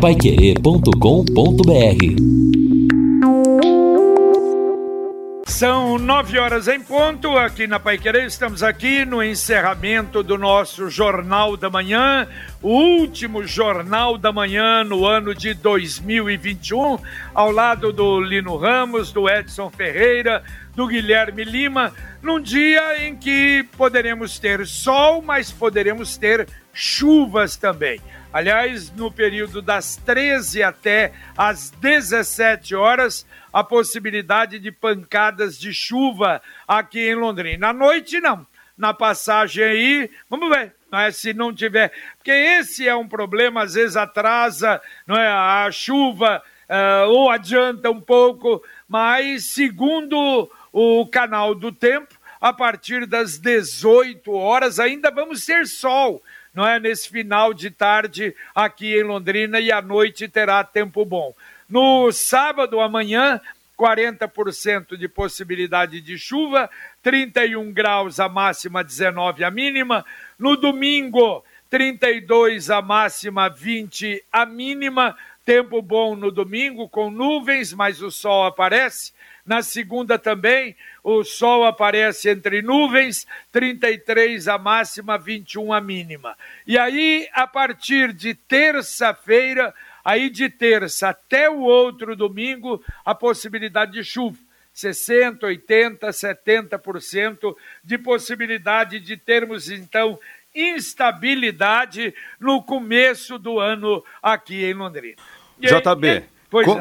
paiquerê.com.br são nove horas em ponto aqui na Paiquerê. Estamos aqui no encerramento do nosso Jornal da Manhã, o último Jornal da Manhã no ano de 2021, ao lado do Lino Ramos, do Edson Ferreira, do Guilherme Lima, num dia em que poderemos ter sol, mas poderemos ter chuvas também. Aliás, no período das 13 até as 17 horas, a possibilidade de pancadas de chuva aqui em Londrina. À noite, não. Na passagem aí, vamos ver. Não é, se não tiver. Porque esse é um problema, às vezes atrasa não é, a chuva uh, ou adianta um pouco, mas segundo o canal do tempo, a partir das 18 horas ainda vamos ter sol não é? Nesse final de tarde aqui em Londrina e à noite terá tempo bom. No sábado, amanhã, 40% de possibilidade de chuva, 31 graus a máxima, 19 a mínima. No domingo, 32 a máxima, 20 a mínima. Tempo bom no domingo, com nuvens, mas o sol aparece. Na segunda também, o sol aparece entre nuvens, 33 a máxima, 21 a mínima. E aí, a partir de terça-feira, aí de terça até o outro domingo, a possibilidade de chuva. 60, 80, 70% de possibilidade de termos, então, instabilidade no começo do ano aqui em Londrina. JB.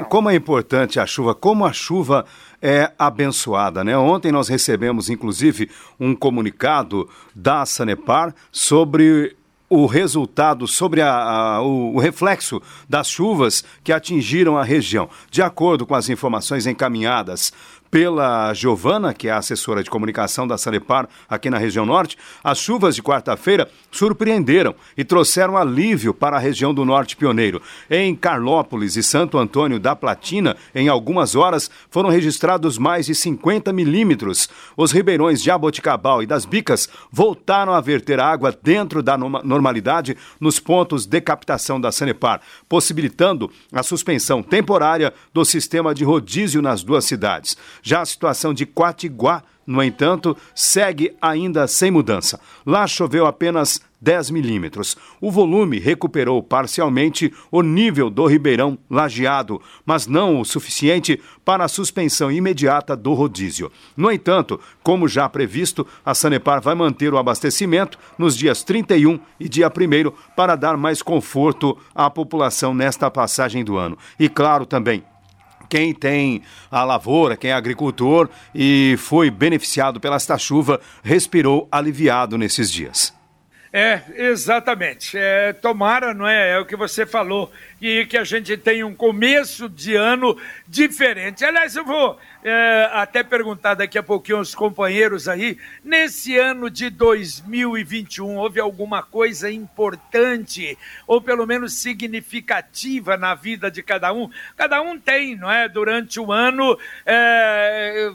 Como, é importante a chuva, como a chuva é abençoada, né? Ontem nós recebemos, inclusive, um comunicado da Sanepar sobre o resultado sobre a, a, o, o, reflexo das chuvas que atingiram a região. De acordo com as informações encaminhadas pela Giovana, que é a assessora de comunicação da Sanepar aqui na região norte, as chuvas de quarta-feira surpreenderam e trouxeram alívio para a região do norte pioneiro. Em Carlópolis e Santo Antônio da Platina, em algumas horas, foram registrados mais de 50 milímetros. Os ribeirões de Aboticabal e das Bicas voltaram a verter água dentro da normalidade nos pontos de captação da Sanepar, possibilitando a suspensão temporária do sistema de rodízio nas duas cidades. Já a situação de Quatiguá, no entanto, segue ainda sem mudança. Lá choveu apenas 10 milímetros. O volume recuperou parcialmente o nível do Ribeirão Lajeado, mas não o suficiente para a suspensão imediata do rodízio. No entanto, como já previsto, a Sanepar vai manter o abastecimento nos dias 31 e dia 1 para dar mais conforto à população nesta passagem do ano. E claro também, quem tem a lavoura, quem é agricultor e foi beneficiado pela esta chuva, respirou aliviado nesses dias. É, exatamente. É, tomara, não é? É o que você falou, e que a gente tenha um começo de ano diferente. Aliás, eu vou é, até perguntar daqui a pouquinho aos companheiros aí, nesse ano de 2021, houve alguma coisa importante, ou pelo menos significativa na vida de cada um? Cada um tem, não é? Durante o ano. É,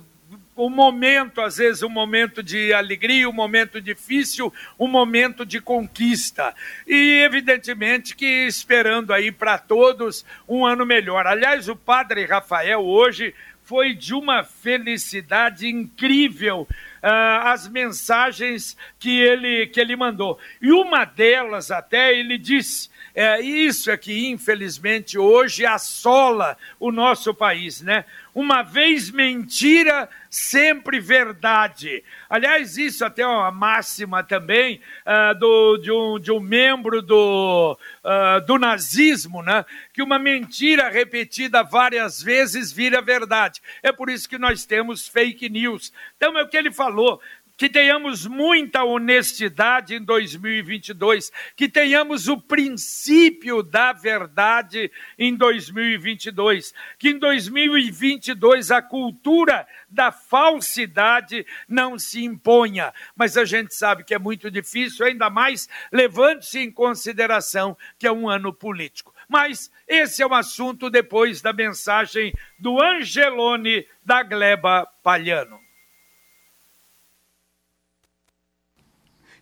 um momento, às vezes, um momento de alegria, um momento difícil, um momento de conquista. E, evidentemente, que esperando aí para todos um ano melhor. Aliás, o padre Rafael hoje foi de uma felicidade incrível. Uh, as mensagens que ele, que ele mandou. E uma delas, até, ele disse: é, isso é que, infelizmente, hoje assola o nosso país, né? Uma vez mentira, sempre verdade. Aliás, isso até é uma máxima também uh, do, de, um, de um membro do, uh, do nazismo, né? que uma mentira repetida várias vezes vira verdade. É por isso que nós temos fake news. Então é o que ele falou que tenhamos muita honestidade em 2022, que tenhamos o princípio da verdade em 2022, que em 2022 a cultura da falsidade não se imponha. Mas a gente sabe que é muito difícil, ainda mais levando-se em consideração que é um ano político. Mas esse é um assunto depois da mensagem do Angelone da Gleba Palhano.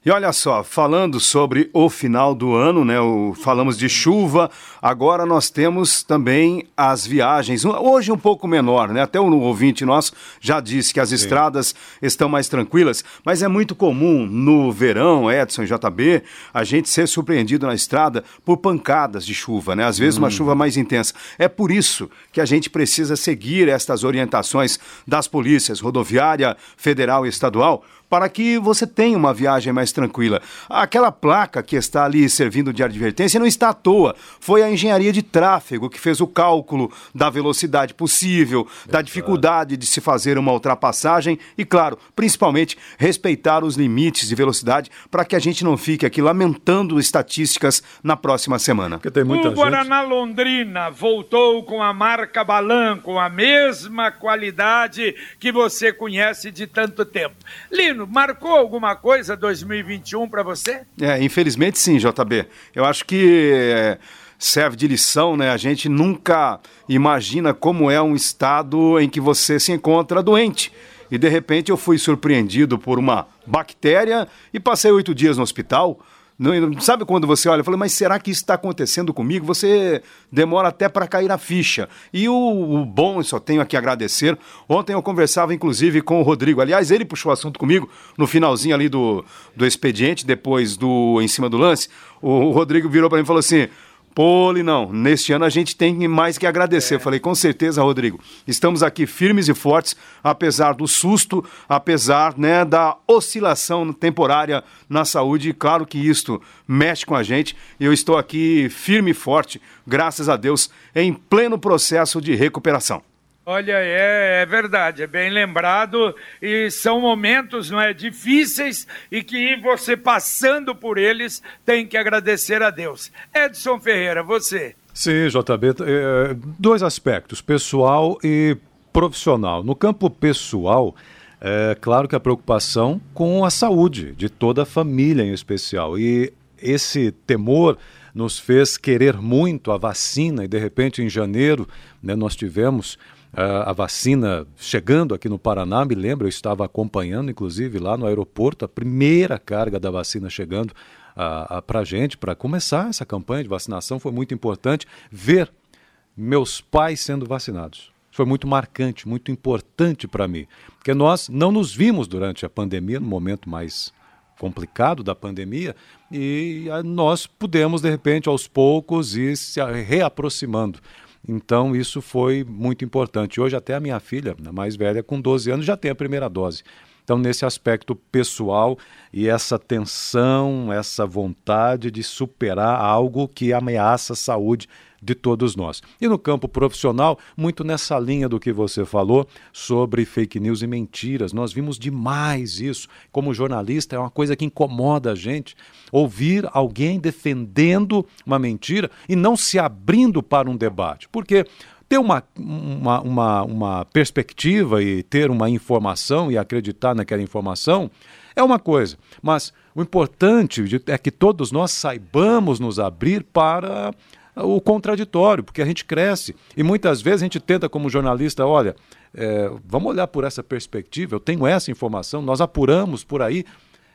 E olha só, falando sobre o final do ano, né? O, falamos de chuva, agora nós temos também as viagens. Hoje um pouco menor, né? Até o ouvinte nosso já disse que as Sim. estradas estão mais tranquilas, mas é muito comum no verão, Edson e JB, a gente ser surpreendido na estrada por pancadas de chuva, né? Às vezes hum. uma chuva mais intensa. É por isso que a gente precisa seguir estas orientações das polícias rodoviária, federal e estadual para que você tenha uma viagem mais tranquila. Aquela placa que está ali servindo de advertência não está à toa. Foi a engenharia de tráfego que fez o cálculo da velocidade possível, da dificuldade de se fazer uma ultrapassagem e, claro, principalmente respeitar os limites de velocidade para que a gente não fique aqui lamentando estatísticas na próxima semana. Porque tem muita o Guaraná gente... Londrina voltou com a marca Balan, com a mesma qualidade que você conhece de tanto tempo. Lino, marcou alguma coisa 2021 para você? É, infelizmente sim, JB. Eu acho que é, serve de lição, né? A gente nunca imagina como é um estado em que você se encontra doente. E de repente eu fui surpreendido por uma bactéria e passei oito dias no hospital. Não, sabe quando você olha e fala, mas será que isso está acontecendo comigo? Você demora até para cair a ficha. E o, o bom, só tenho aqui a agradecer. Ontem eu conversava, inclusive, com o Rodrigo. Aliás, ele puxou o assunto comigo no finalzinho ali do, do expediente, depois do Em Cima do Lance. O, o Rodrigo virou para mim e falou assim. Pole, não. Neste ano a gente tem mais que agradecer. É. Falei, com certeza, Rodrigo. Estamos aqui firmes e fortes, apesar do susto, apesar né, da oscilação temporária na saúde. Claro que isto mexe com a gente. Eu estou aqui firme e forte, graças a Deus, em pleno processo de recuperação. Olha, é, é, verdade, é bem lembrado e são momentos, não é, difíceis e que você passando por eles tem que agradecer a Deus. Edson Ferreira, você. Sim, JB, é, dois aspectos, pessoal e profissional. No campo pessoal, é claro que a preocupação com a saúde de toda a família em especial e esse temor nos fez querer muito a vacina e de repente em janeiro né, nós tivemos a vacina chegando aqui no Paraná, me lembro, eu estava acompanhando, inclusive, lá no aeroporto, a primeira carga da vacina chegando para a gente, para começar essa campanha de vacinação. Foi muito importante ver meus pais sendo vacinados. Foi muito marcante, muito importante para mim, porque nós não nos vimos durante a pandemia, no momento mais complicado da pandemia, e nós pudemos, de repente, aos poucos, ir se reaproximando. Então, isso foi muito importante. Hoje, até a minha filha, a mais velha, com 12 anos, já tem a primeira dose. Então, nesse aspecto pessoal e essa tensão, essa vontade de superar algo que ameaça a saúde de todos nós. E no campo profissional, muito nessa linha do que você falou sobre fake news e mentiras. Nós vimos demais isso. Como jornalista, é uma coisa que incomoda a gente ouvir alguém defendendo uma mentira e não se abrindo para um debate. Porque ter uma, uma, uma, uma, perspectiva e ter uma informação e acreditar naquela informação é uma coisa, mas o importante é que todos nós saibamos nos abrir para o contraditório, porque a gente cresce. E muitas vezes a gente tenta, como jornalista, olha, é, vamos olhar por essa perspectiva, eu tenho essa informação, nós apuramos por aí.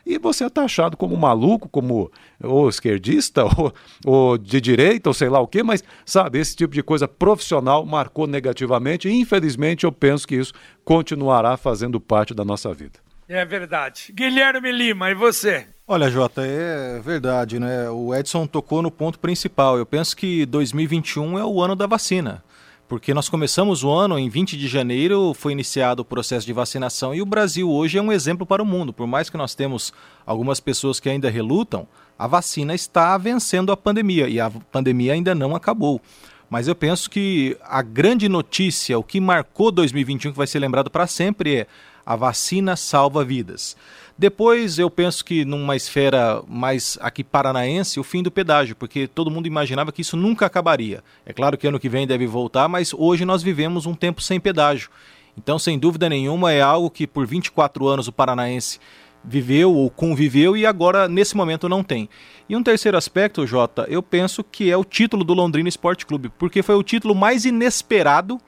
E você é taxado como maluco, como ou esquerdista, ou, ou de direita, ou sei lá o quê, mas sabe, esse tipo de coisa profissional marcou negativamente, e infelizmente eu penso que isso continuará fazendo parte da nossa vida. É verdade. Guilherme Lima, e você? Olha, Jota, é verdade, né? O Edson tocou no ponto principal. Eu penso que 2021 é o ano da vacina. Porque nós começamos o ano em 20 de janeiro, foi iniciado o processo de vacinação e o Brasil hoje é um exemplo para o mundo. Por mais que nós temos algumas pessoas que ainda relutam, a vacina está vencendo a pandemia e a pandemia ainda não acabou. Mas eu penso que a grande notícia, o que marcou 2021, que vai ser lembrado para sempre, é a vacina salva vidas. Depois eu penso que numa esfera mais aqui paranaense, o fim do pedágio, porque todo mundo imaginava que isso nunca acabaria. É claro que ano que vem deve voltar, mas hoje nós vivemos um tempo sem pedágio. Então, sem dúvida nenhuma, é algo que por 24 anos o paranaense viveu ou conviveu e agora nesse momento não tem. E um terceiro aspecto, Jota, eu penso que é o título do Londrina Esporte Clube, porque foi o título mais inesperado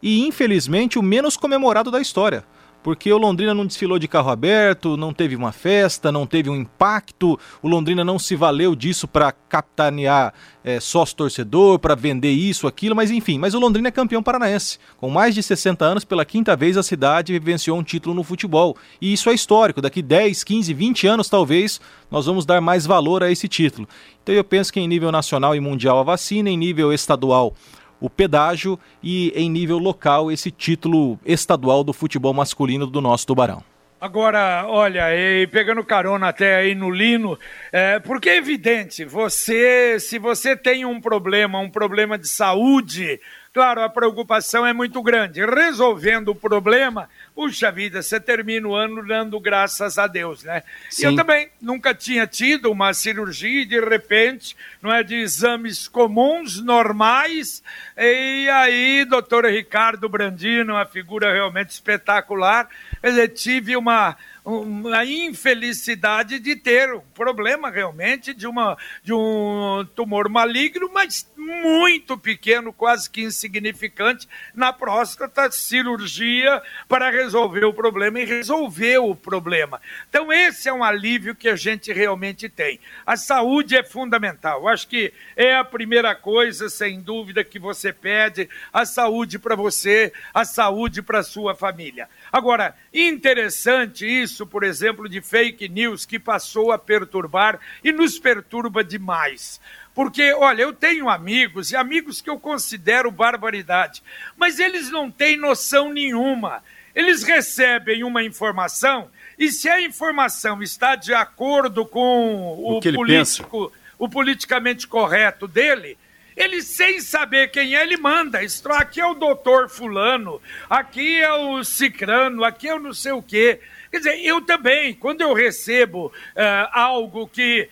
e infelizmente o menos comemorado da história porque o Londrina não desfilou de carro aberto, não teve uma festa, não teve um impacto, o Londrina não se valeu disso para capitanear é, sócio-torcedor, para vender isso, aquilo, mas enfim. Mas o Londrina é campeão paranaense. Com mais de 60 anos, pela quinta vez a cidade vivenciou um título no futebol. E isso é histórico. Daqui 10, 15, 20 anos, talvez, nós vamos dar mais valor a esse título. Então eu penso que em nível nacional e mundial a vacina, em nível estadual o pedágio e em nível local esse título estadual do futebol masculino do nosso Tubarão. Agora, olha, e pegando carona até aí no Lino, é, porque é evidente, você, se você tem um problema, um problema de saúde, claro, a preocupação é muito grande. Resolvendo o problema, puxa vida, você termina o ano dando graças a Deus, né? Sim. Eu também nunca tinha tido uma cirurgia e de repente, não é de exames comuns, normais, e aí, doutor Ricardo Brandino, uma figura realmente espetacular, eu tive uma uma infelicidade de ter um problema realmente de, uma, de um tumor maligno, mas muito pequeno, quase que insignificante, na próstata, cirurgia para resolver o problema e resolveu o problema. Então, esse é um alívio que a gente realmente tem. A saúde é fundamental. Acho que é a primeira coisa, sem dúvida, que você pede: a saúde para você, a saúde para sua família. Agora, interessante isso, por exemplo, de fake news que passou a perturbar e nos perturba demais. Porque, olha, eu tenho amigos e amigos que eu considero barbaridade, mas eles não têm noção nenhuma. Eles recebem uma informação e se a informação está de acordo com o, o político, o politicamente correto dele, ele, sem saber quem é, ele manda. Aqui é o doutor fulano, aqui é o cicrano, aqui é o não sei o quê. Quer dizer, eu também, quando eu recebo uh, algo que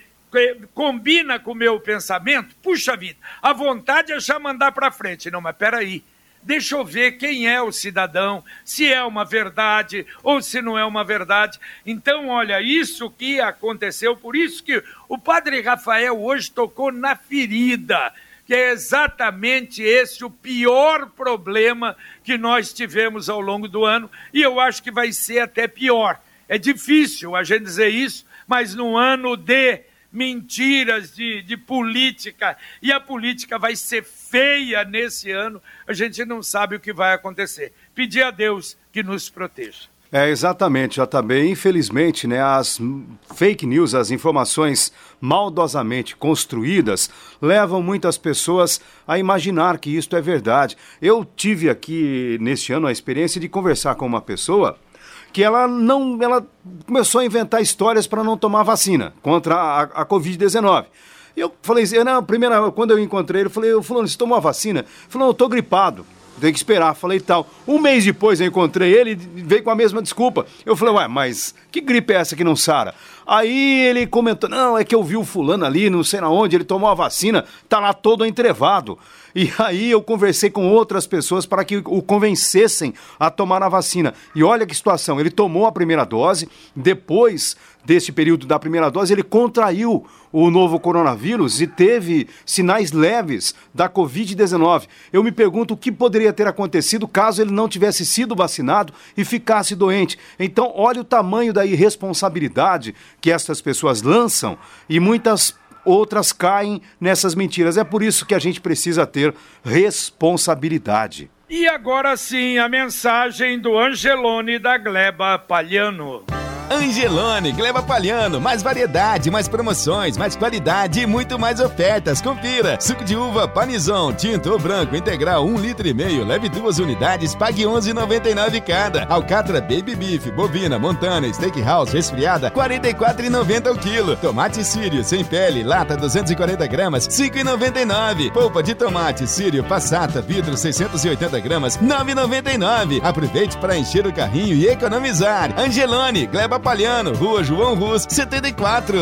combina com o meu pensamento, puxa vida, a vontade é já mandar para frente. Não, mas peraí, deixa eu ver quem é o cidadão, se é uma verdade ou se não é uma verdade. Então, olha, isso que aconteceu, por isso que o padre Rafael hoje tocou na ferida que é exatamente esse o pior problema que nós tivemos ao longo do ano, e eu acho que vai ser até pior. É difícil a gente dizer isso, mas no ano de mentiras de, de política, e a política vai ser feia nesse ano, a gente não sabe o que vai acontecer. Pedir a Deus que nos proteja. É, exatamente, JB. Infelizmente, né, as fake news, as informações maldosamente construídas, levam muitas pessoas a imaginar que isto é verdade. Eu tive aqui, neste ano, a experiência de conversar com uma pessoa que ela não. Ela começou a inventar histórias para não tomar vacina contra a, a Covid-19. Eu falei, eu, na primeira, quando eu encontrei ele, eu falei, fulano, você tomou a vacina? Ele falou, eu estou gripado tem que esperar. Falei tal. Um mês depois eu encontrei ele e veio com a mesma desculpa. Eu falei, ué, mas que gripe é essa que não sara? Aí ele comentou: não, é que eu vi o fulano ali, não sei na onde, ele tomou a vacina, tá lá todo entrevado. E aí eu conversei com outras pessoas para que o convencessem a tomar a vacina. E olha que situação, ele tomou a primeira dose, depois desse período da primeira dose, ele contraiu o novo coronavírus e teve sinais leves da Covid-19. Eu me pergunto o que poderia ter acontecido caso ele não tivesse sido vacinado e ficasse doente. Então, olha o tamanho da irresponsabilidade que estas pessoas lançam e muitas outras caem nessas mentiras. É por isso que a gente precisa ter responsabilidade. E agora sim, a mensagem do Angelone da Gleba Palhano. Angelone, Gleba Palhano, mais variedade, mais promoções, mais qualidade e muito mais ofertas. Confira. Suco de uva Panizão, tinto ou branco, integral, um litro e meio, leve duas unidades, pague 11,99 cada. Alcatra Baby Beef, bovina, montana, steakhouse, resfriada, 44,90 o quilo. Tomate sírio, sem pele, lata 240 gramas, 5,99. Polpa de tomate sírio, passata, vidro 680 gramas, 9,99. Aproveite para encher o carrinho e economizar. Angelone, Gleba Papalhano, Rua João Rus, 74.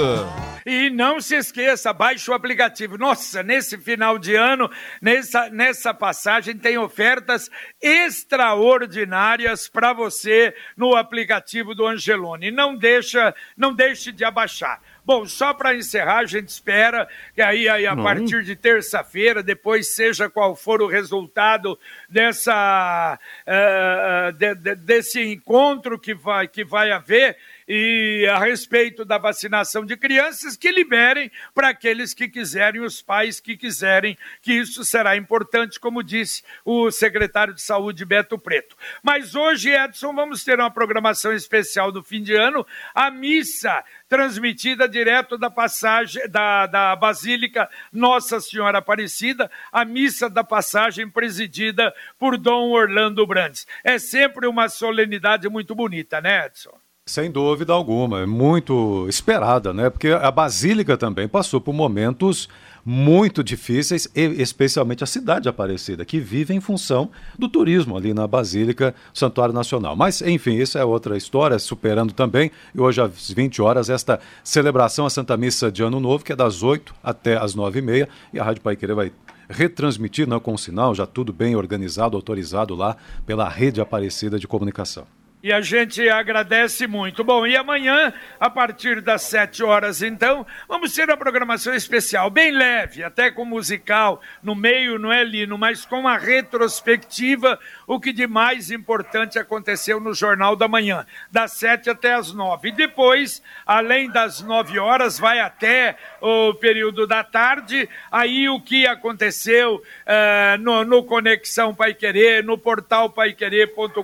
E não se esqueça, baixe o aplicativo. Nossa, nesse final de ano, nessa, nessa passagem, tem ofertas extraordinárias para você no aplicativo do Angelone. Não deixa, não deixe de abaixar. Bom, só para encerrar, a gente espera que aí, aí a Não. partir de terça-feira, depois seja qual for o resultado dessa, uh, de, de, desse encontro que vai, que vai haver, e a respeito da vacinação de crianças, que liberem para aqueles que quiserem, os pais que quiserem, que isso será importante, como disse o secretário de Saúde, Beto Preto. Mas hoje, Edson, vamos ter uma programação especial do fim de ano, a missa transmitida direto da passagem da, da Basílica Nossa Senhora Aparecida, a missa da passagem presidida por Dom Orlando Brandes. É sempre uma solenidade muito bonita, né, Edson? Sem dúvida alguma, é muito esperada, né? Porque a Basílica também passou por momentos muito difíceis, especialmente a cidade de Aparecida, que vive em função do turismo ali na Basílica Santuário Nacional. Mas, enfim, isso é outra história, superando também, e hoje às 20 horas, esta celebração, a Santa Missa de Ano Novo, que é das 8 até as 9h30, e a Rádio Paiqueira vai retransmitir não, com o sinal, já tudo bem organizado, autorizado lá pela Rede Aparecida de Comunicação. E a gente agradece muito. Bom, e amanhã, a partir das 7 horas, então, vamos ter uma programação especial, bem leve, até com musical no meio, não é, Lino? Mas com a retrospectiva, o que de mais importante aconteceu no Jornal da Manhã, das 7 até as 9. E depois, além das 9 horas, vai até o período da tarde, aí o que aconteceu uh, no, no Conexão Pai Querer, no portal paiquerer.com.br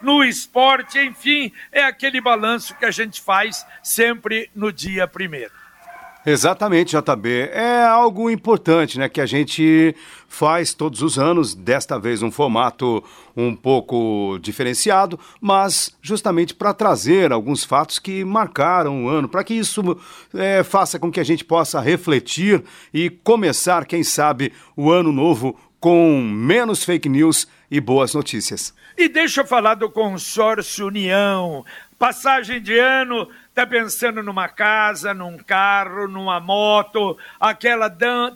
no esporte, enfim, é aquele balanço que a gente faz sempre no dia primeiro. Exatamente, JB. É algo importante, né, que a gente faz todos os anos, desta vez um formato um pouco diferenciado, mas justamente para trazer alguns fatos que marcaram o ano, para que isso é, faça com que a gente possa refletir e começar, quem sabe, o ano novo com menos fake news e boas notícias. E deixa eu falar do consórcio União. Passagem de ano, tá pensando numa casa, num carro, numa moto, aquela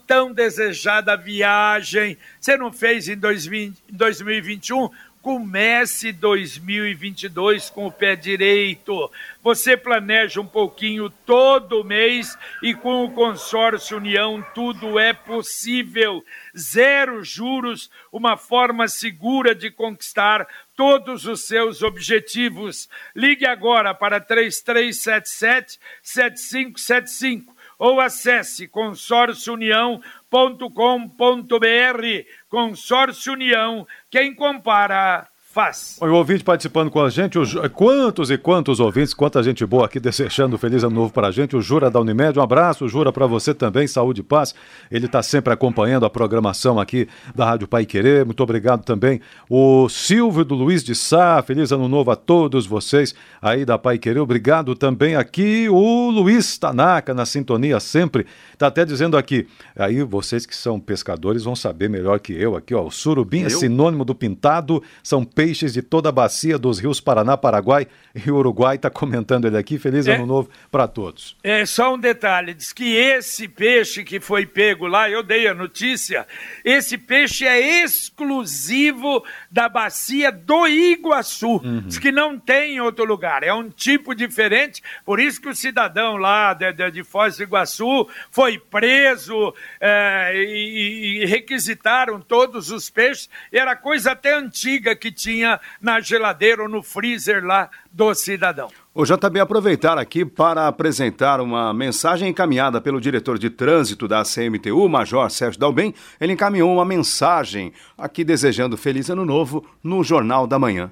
tão desejada viagem. Você não fez em 2021? Comece 2022 com o pé direito. Você planeja um pouquinho todo mês e com o consórcio União tudo é possível. Zero juros, uma forma segura de conquistar todos os seus objetivos. Ligue agora para 3377 7575 ou acesse consórciounião.com.br. Consórcio União, quem compara faz. O ouvinte participando com a gente, os, quantos e quantos ouvintes, quanta gente boa aqui desejando feliz ano novo para a gente. O Jura da Unimed, um abraço, Jura para você também, saúde e paz. Ele está sempre acompanhando a programação aqui da Rádio Pai Querer. Muito obrigado também. O Silvio do Luiz de Sá, feliz ano novo a todos vocês aí da Pai Querer. Obrigado também aqui o Luiz Tanaka na sintonia sempre. Está até dizendo aqui, aí vocês que são pescadores vão saber melhor que eu aqui, ó. O surubim é eu? é sinônimo do pintado, são peixes peixes de toda a bacia dos rios Paraná, Paraguai e Uruguai. Está comentando ele aqui. Feliz é, ano novo para todos. É só um detalhe: diz que esse peixe que foi pego lá, eu dei a notícia, esse peixe é exclusivo da bacia do Iguaçu. Uhum. Diz que não tem em outro lugar. É um tipo diferente, por isso que o cidadão lá de, de, de Foz do Iguaçu foi preso é, e, e requisitaram todos os peixes. Era coisa até antiga que tinha tinha na geladeira ou no freezer lá do cidadão. O JB aproveitar aqui para apresentar uma mensagem encaminhada pelo diretor de trânsito da CMTU, Major Sérgio Dalben. Ele encaminhou uma mensagem aqui desejando feliz ano novo no Jornal da Manhã.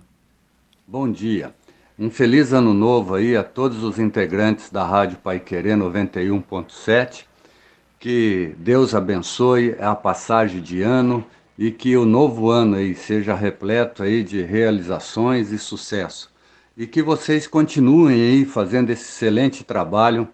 Bom dia. Um feliz ano novo aí a todos os integrantes da Rádio Pai Querer 91.7. Que Deus abençoe a passagem de ano e que o novo ano aí seja repleto aí de realizações e sucesso. E que vocês continuem aí fazendo esse excelente trabalho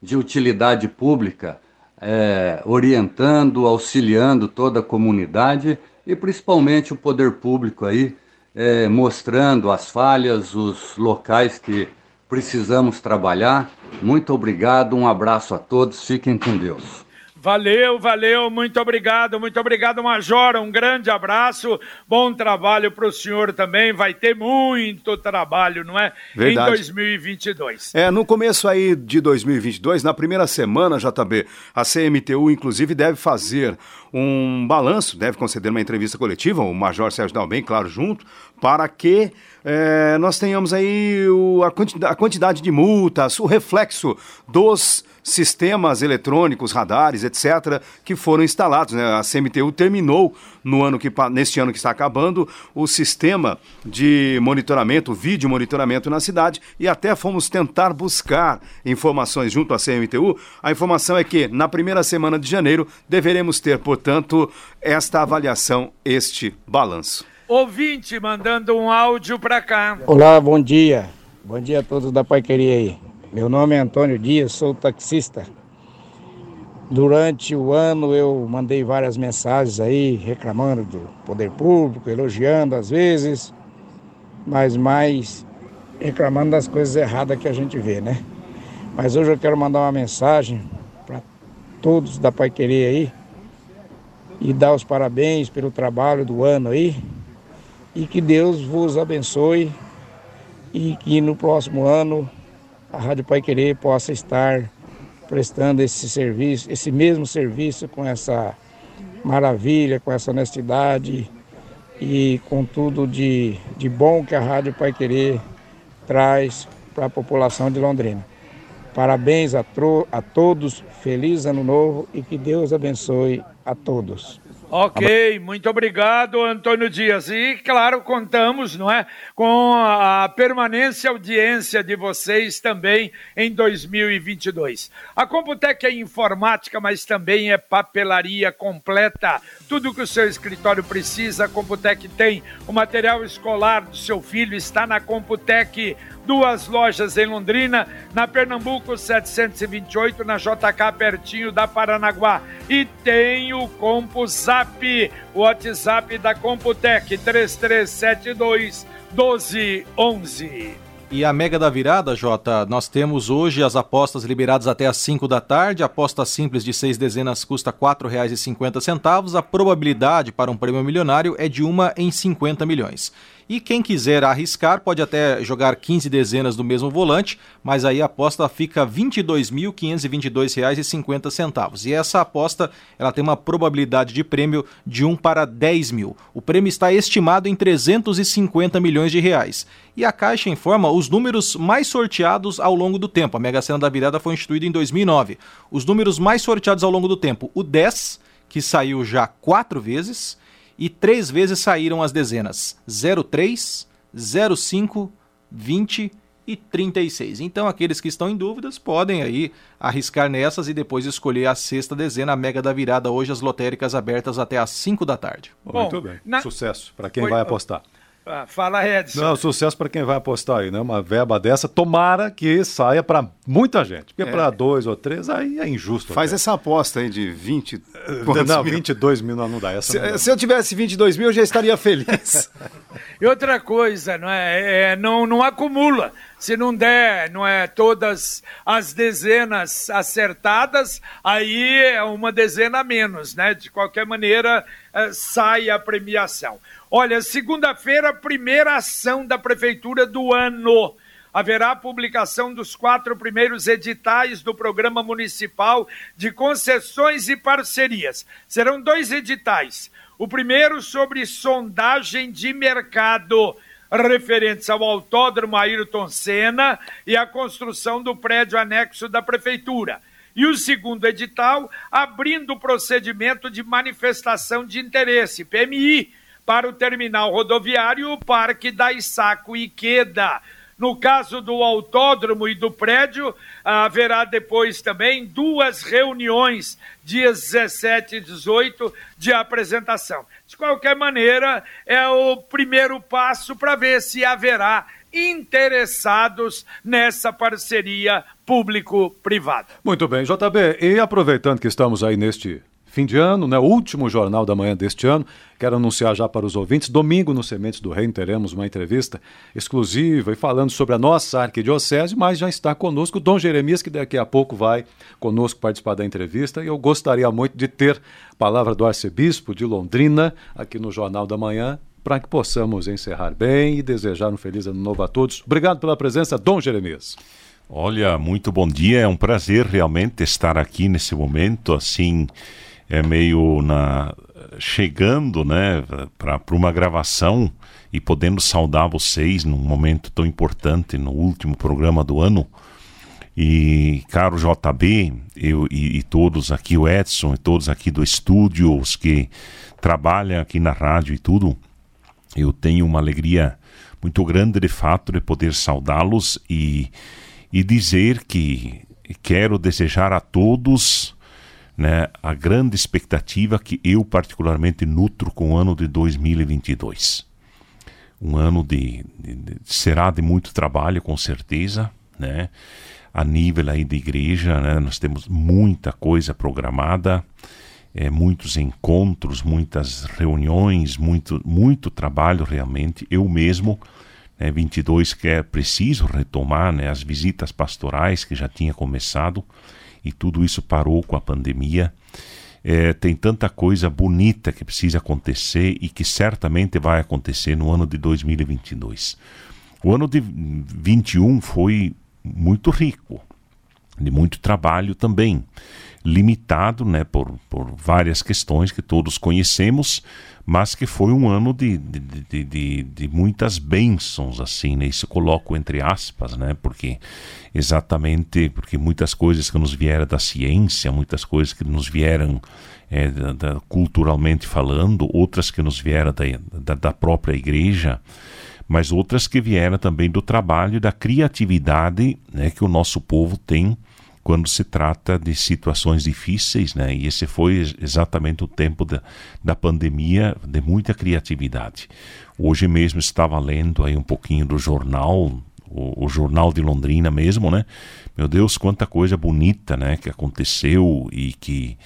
de utilidade pública, é, orientando, auxiliando toda a comunidade e principalmente o poder público aí, é, mostrando as falhas, os locais que precisamos trabalhar. Muito obrigado, um abraço a todos, fiquem com Deus. Valeu, valeu, muito obrigado, muito obrigado, Major. Um grande abraço, bom trabalho para o senhor também. Vai ter muito trabalho, não é? Verdade. Em 2022. É, no começo aí de 2022, na primeira semana, JB, a CMTU, inclusive, deve fazer um balanço, deve conceder uma entrevista coletiva, o Major Sérgio Dalben, claro, junto, para que é, nós tenhamos aí o, a, quantidade, a quantidade de multas, o reflexo dos sistemas eletrônicos, radares, etc., que foram instalados. Né? A CMTU terminou no ano que neste ano que está acabando o sistema de monitoramento, vídeo monitoramento na cidade e até fomos tentar buscar informações junto à CMTU. A informação é que na primeira semana de janeiro deveremos ter, portanto, esta avaliação, este balanço. Ouvinte mandando um áudio para cá. Olá, bom dia. Bom dia a todos da Paiqueria aí. Meu nome é Antônio Dias, sou taxista. Durante o ano eu mandei várias mensagens aí reclamando do poder público, elogiando às vezes, mas mais reclamando das coisas erradas que a gente vê, né? Mas hoje eu quero mandar uma mensagem para todos da Paiqueria aí e dar os parabéns pelo trabalho do ano aí e que Deus vos abençoe e que no próximo ano a Rádio Pai Querer possa estar prestando esse serviço, esse mesmo serviço com essa maravilha, com essa honestidade e com tudo de, de bom que a Rádio Pai Querer traz para a população de Londrina. Parabéns a, a todos, feliz ano novo e que Deus abençoe a todos. Ok, muito obrigado, Antônio Dias. E, claro, contamos, não é, com a permanência audiência de vocês também em 2022. A Computec é informática, mas também é papelaria completa. Tudo que o seu escritório precisa, a Computec tem. O material escolar do seu filho está na Computec duas lojas em Londrina, na Pernambuco 728, na JK pertinho da Paranaguá. E tem o CompuZap, o WhatsApp da Computec 3372 1211. E a Mega da Virada, Jota, nós temos hoje as apostas liberadas até às 5 da tarde. A aposta simples de seis dezenas custa R$ 4,50. A probabilidade para um prêmio milionário é de uma em 50 milhões. E quem quiser arriscar pode até jogar 15 dezenas do mesmo volante, mas aí a aposta fica R$ 22.522,50. E essa aposta ela tem uma probabilidade de prêmio de 1 para 10 mil. O prêmio está estimado em 350 milhões de reais. E a Caixa informa os números mais sorteados ao longo do tempo. A Mega Sena da Virada foi instituída em 2009. Os números mais sorteados ao longo do tempo: o 10, que saiu já quatro vezes e três vezes saíram as dezenas 03, 05, 20 e 36. Então, aqueles que estão em dúvidas podem aí arriscar nessas e depois escolher a sexta dezena, a mega da virada. Hoje, as lotéricas abertas até às 5 da tarde. Bom, Muito bem. Na... Sucesso para quem Foi... vai apostar. Ah, fala, Edson. Não, sucesso para quem vai apostar aí, né? Uma verba dessa, tomara que saia para muita gente. Porque é. para dois ou três, aí é injusto. Faz até. essa aposta aí de 20. Não, mil? 22 mil não, não dá. Essa se, não dá. se eu tivesse 22 mil, eu já estaria feliz. e outra coisa, não é? é não, não acumula. Se não der, não é todas as dezenas acertadas, aí é uma dezena a menos, né? De qualquer maneira, sai a premiação. Olha, segunda-feira, primeira ação da Prefeitura do ano. Haverá publicação dos quatro primeiros editais do Programa Municipal de Concessões e Parcerias. Serão dois editais. O primeiro sobre sondagem de mercado, referentes ao Autódromo Ayrton Senna e a construção do prédio anexo da Prefeitura. E o segundo edital, abrindo o procedimento de manifestação de interesse, PMI para o terminal rodoviário o Parque da Isaco e Queda. No caso do autódromo e do prédio, haverá depois também duas reuniões, dias 17 e 18, de apresentação. De qualquer maneira, é o primeiro passo para ver se haverá interessados nessa parceria público-privada. Muito bem, JB, e aproveitando que estamos aí neste fim de ano, né? último jornal da manhã deste ano. Quero anunciar já para os ouvintes, domingo no Sementes do Reino teremos uma entrevista exclusiva e falando sobre a nossa arquidiocese, mas já está conosco o Dom Jeremias, que daqui a pouco vai conosco participar da entrevista e eu gostaria muito de ter a palavra do arcebispo de Londrina aqui no Jornal da Manhã para que possamos encerrar bem e desejar um feliz ano novo a todos. Obrigado pela presença, Dom Jeremias. Olha, muito bom dia. É um prazer realmente estar aqui nesse momento, assim, é meio na chegando, né, para uma gravação e podendo saudar vocês num momento tão importante, no último programa do ano. E caro JB, eu e, e todos aqui, o Edson e todos aqui do estúdio, os que trabalham aqui na rádio e tudo, eu tenho uma alegria muito grande de fato de poder saudá-los e e dizer que quero desejar a todos né, a grande expectativa que eu particularmente nutro com o ano de 2022. Um ano de, de, de será de muito trabalho com certeza, né? A nível aí de igreja, né, nós temos muita coisa programada, é, muitos encontros, muitas reuniões, muito muito trabalho realmente. Eu mesmo né, 22 que é preciso retomar né, as visitas pastorais que já tinha começado e tudo isso parou com a pandemia. É, tem tanta coisa bonita que precisa acontecer e que certamente vai acontecer no ano de 2022. O ano de 21 foi muito rico, de muito trabalho também, limitado né, por, por várias questões que todos conhecemos, mas que foi um ano de, de, de, de, de muitas bênçãos, assim, né? Isso coloco entre aspas, né? Porque exatamente porque muitas coisas que nos vieram da ciência, muitas coisas que nos vieram é, da, da, culturalmente falando, outras que nos vieram da, da, da própria igreja, mas outras que vieram também do trabalho da criatividade né, que o nosso povo tem quando se trata de situações difíceis, né? E esse foi exatamente o tempo da, da pandemia de muita criatividade. Hoje mesmo estava lendo aí um pouquinho do jornal, o, o, jornal de Londrina mesmo, né? Meu Deus, quanta coisa bonita, né? Que aconteceu e que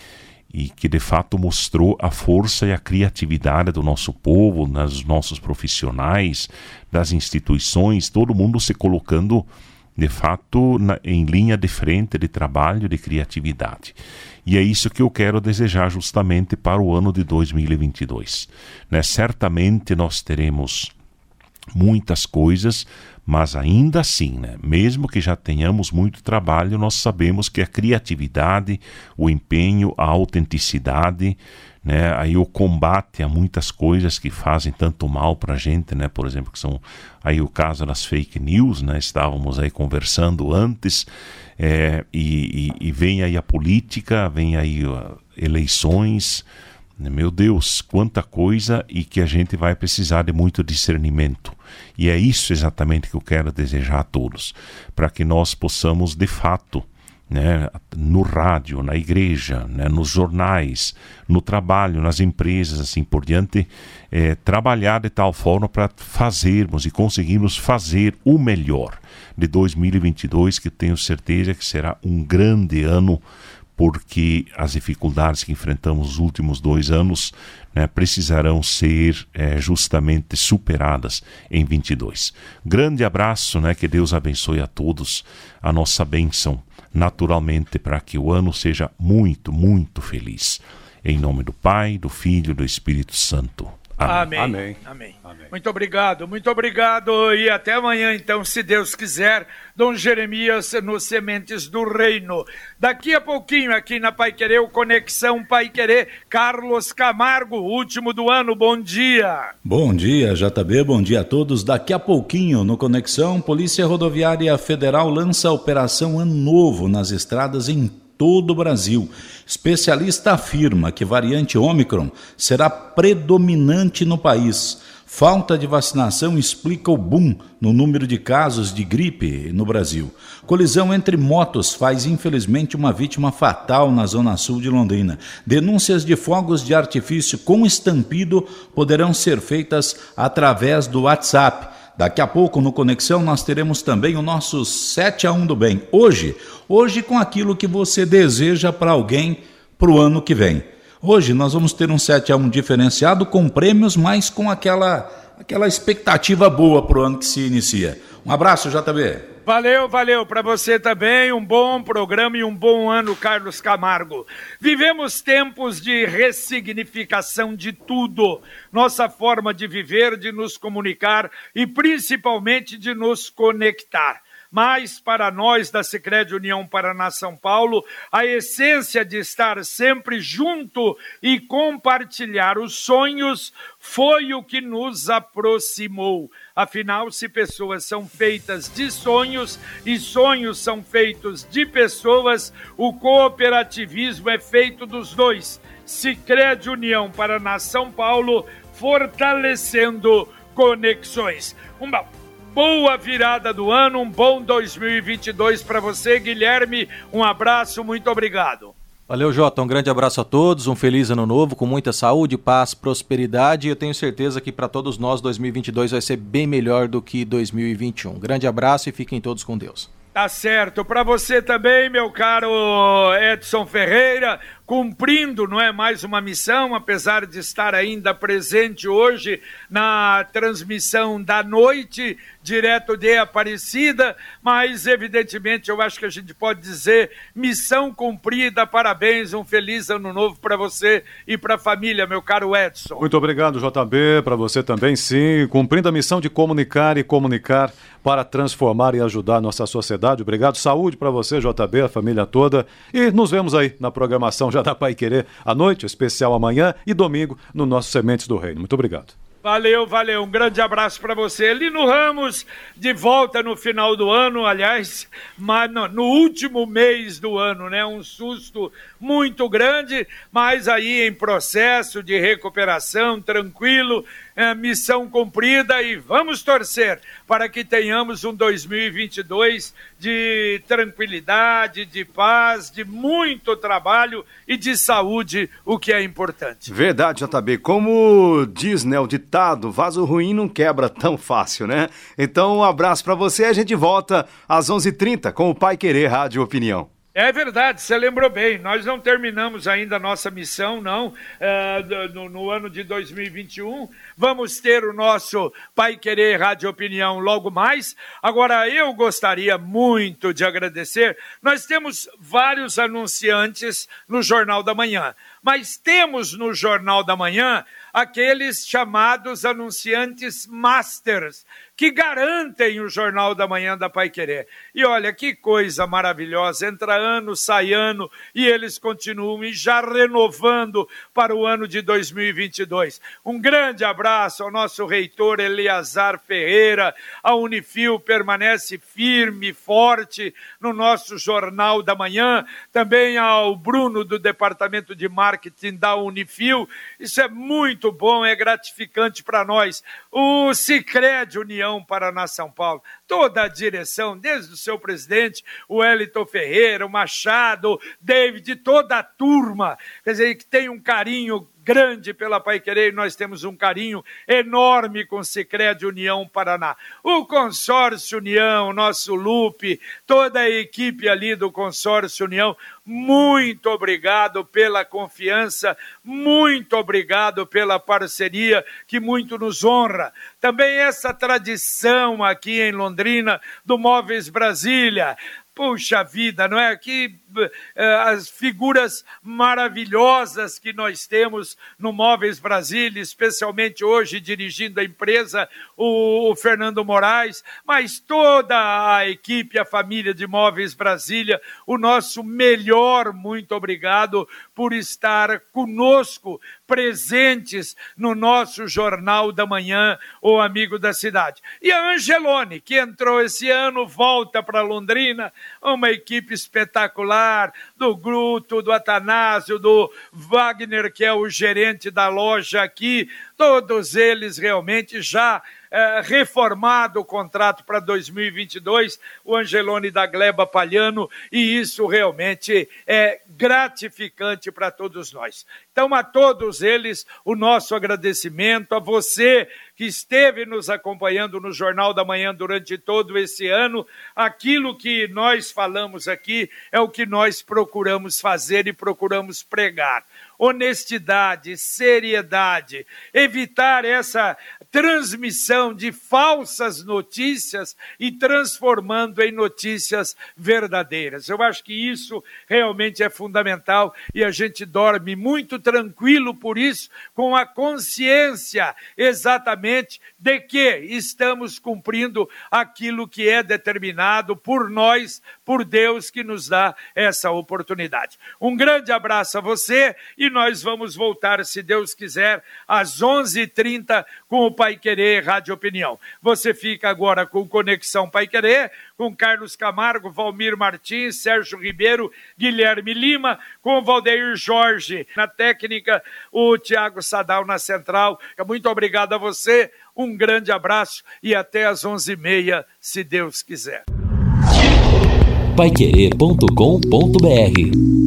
e que de fato mostrou a força e a criatividade do nosso povo, dos nossos profissionais, das instituições, todo mundo se colocando de fato na, em linha de frente de trabalho, de criatividade. E é isso que eu quero desejar justamente para o ano de 2022. Né? Certamente nós teremos muitas coisas, mas ainda assim, né, mesmo que já tenhamos muito trabalho, nós sabemos que a criatividade, o empenho, a autenticidade, né, aí o combate a muitas coisas que fazem tanto mal para a gente, né, por exemplo, que são aí o caso das fake news, né, estávamos aí conversando antes, é, e, e, e, vem aí a política, vem aí uh, eleições, meu Deus, quanta coisa e que a gente vai precisar de muito discernimento. E é isso exatamente que eu quero desejar a todos, para que nós possamos de fato, né, no rádio, na igreja, né, nos jornais, no trabalho, nas empresas, assim por diante, é, trabalhar de tal forma para fazermos e conseguirmos fazer o melhor de 2022, que tenho certeza que será um grande ano porque as dificuldades que enfrentamos nos últimos dois anos né, precisarão ser é, justamente superadas em 22. Grande abraço, né, que Deus abençoe a todos, a nossa bênção, naturalmente, para que o ano seja muito, muito feliz. Em nome do Pai, do Filho e do Espírito Santo. Amém. Amém. Amém. Amém. Muito obrigado, muito obrigado. E até amanhã, então, se Deus quiser, Dom Jeremias nos Sementes do Reino. Daqui a pouquinho, aqui na Pai Querer, o Conexão Pai Querer, Carlos Camargo, último do ano. Bom dia. Bom dia, JB. Bom dia a todos. Daqui a pouquinho, no Conexão, Polícia Rodoviária Federal lança a Operação Ano Novo nas estradas em todo o Brasil. Especialista afirma que variante Ômicron será predominante no país. Falta de vacinação explica o boom no número de casos de gripe no Brasil. Colisão entre motos faz infelizmente uma vítima fatal na zona sul de Londrina. Denúncias de fogos de artifício com estampido poderão ser feitas através do WhatsApp Daqui a pouco no Conexão nós teremos também o nosso 7 a 1 do bem. Hoje, hoje com aquilo que você deseja para alguém para o ano que vem. Hoje nós vamos ter um 7 a 1 diferenciado com prêmios, mas com aquela, aquela expectativa boa para o ano que se inicia. Um abraço, JB. Valeu, valeu para você também. Um bom programa e um bom ano, Carlos Camargo. Vivemos tempos de ressignificação de tudo. Nossa forma de viver, de nos comunicar e principalmente de nos conectar mas para nós da Sicredi União Paraná São Paulo, a essência de estar sempre junto e compartilhar os sonhos foi o que nos aproximou. Afinal, se pessoas são feitas de sonhos e sonhos são feitos de pessoas, o cooperativismo é feito dos dois. Sicredi União Paraná São Paulo, fortalecendo conexões. Um boa virada do ano, um bom 2022 para você, Guilherme. Um abraço, muito obrigado. Valeu, Jota. Um grande abraço a todos, um feliz ano novo, com muita saúde, paz, prosperidade. E eu tenho certeza que para todos nós 2022 vai ser bem melhor do que 2021. Grande abraço e fiquem todos com Deus. Tá certo. Para você também, meu caro Edson Ferreira, cumprindo, não é mais uma missão, apesar de estar ainda presente hoje na transmissão da noite, direto de Aparecida, mas evidentemente eu acho que a gente pode dizer missão cumprida, parabéns, um feliz ano novo para você e para a família, meu caro Edson. Muito obrigado, JB, para você também, sim, cumprindo a missão de comunicar e comunicar para transformar e ajudar a nossa sociedade. Obrigado, saúde para você, JB, a família toda, e nos vemos aí na programação já da Pai Querer à noite, especial amanhã e domingo no nosso Sementes do Reino. Muito obrigado. Valeu, valeu. Um grande abraço para você. Lino Ramos, de volta no final do ano, aliás, mas no, último mês do ano, né? Um susto muito grande, mas aí em processo de recuperação, tranquilo, é, missão cumprida e vamos torcer para que tenhamos um 2022 de tranquilidade, de paz, de muito trabalho e de saúde, o que é importante. Verdade, JB. Como diz né, o ditado, vaso ruim não quebra tão fácil, né? Então, um abraço para você. A gente volta às 11:30 h 30 com o Pai Querer Rádio Opinião. É verdade, você lembrou bem. Nós não terminamos ainda a nossa missão, não, uh, no, no, ano de 2021. Vamos ter o nosso Pai Querer Rádio Opinião logo mais. Agora, eu gostaria muito de agradecer. Nós temos vários anunciantes no Jornal da Manhã, mas temos no Jornal da Manhã aqueles chamados anunciantes masters que garantem o Jornal da Manhã da Pai Querer. E olha que coisa maravilhosa, entra ano, sai ano e eles continuam e já renovando para o ano de 2022. Um grande abraço ao nosso reitor Eleazar Ferreira, a Unifil permanece firme, forte no nosso Jornal da Manhã, também ao Bruno do Departamento de Marketing da Unifil. Isso é muito bom, é gratificante para nós. O Cicred União Paraná São Paulo, toda a direção, desde o seu presidente, o Wellington Ferreira, o Machado, David, toda a turma, quer dizer, que tem um carinho grande pela Pai Querer, nós temos um carinho enorme com o Sicredi União Paraná. O Consórcio União, nosso Lupe, toda a equipe ali do Consórcio União, muito obrigado pela confiança, muito obrigado pela parceria que muito nos honra. Também essa tradição aqui em Londrina do Móveis Brasília. Puxa vida, não é? Que eh, as figuras maravilhosas que nós temos no Móveis Brasília, especialmente hoje dirigindo a empresa, o, o Fernando Moraes, mas toda a equipe, a família de Móveis Brasília, o nosso melhor muito obrigado por estar conosco, presentes no nosso Jornal da Manhã, o Amigo da Cidade. E a Angelone, que entrou esse ano, volta para Londrina, uma equipe espetacular do Gruto, do Atanásio, do Wagner, que é o gerente da loja aqui, todos eles realmente já é, reformado o contrato para 2022, o Angelone da Gleba Palhano, e isso realmente é gratificante para todos nós. Então, a todos eles, o nosso agradecimento, a você que esteve nos acompanhando no Jornal da Manhã durante todo esse ano. Aquilo que nós falamos aqui é o que nós procuramos fazer e procuramos pregar honestidade, seriedade, evitar essa transmissão de falsas notícias e transformando em notícias verdadeiras. Eu acho que isso realmente é fundamental e a gente dorme muito tranquilo por isso, com a consciência exatamente de que estamos cumprindo aquilo que é determinado por nós, por Deus que nos dá essa oportunidade. Um grande abraço a você nós vamos voltar, se Deus quiser, às 11h30 com o Pai Querer Rádio Opinião. Você fica agora com Conexão Pai Querer, com Carlos Camargo, Valmir Martins, Sérgio Ribeiro, Guilherme Lima, com Valdeir Jorge na técnica, o Tiago Sadal na central. Muito obrigado a você, um grande abraço e até às 11h30, se Deus quiser. Paiquerê.com.br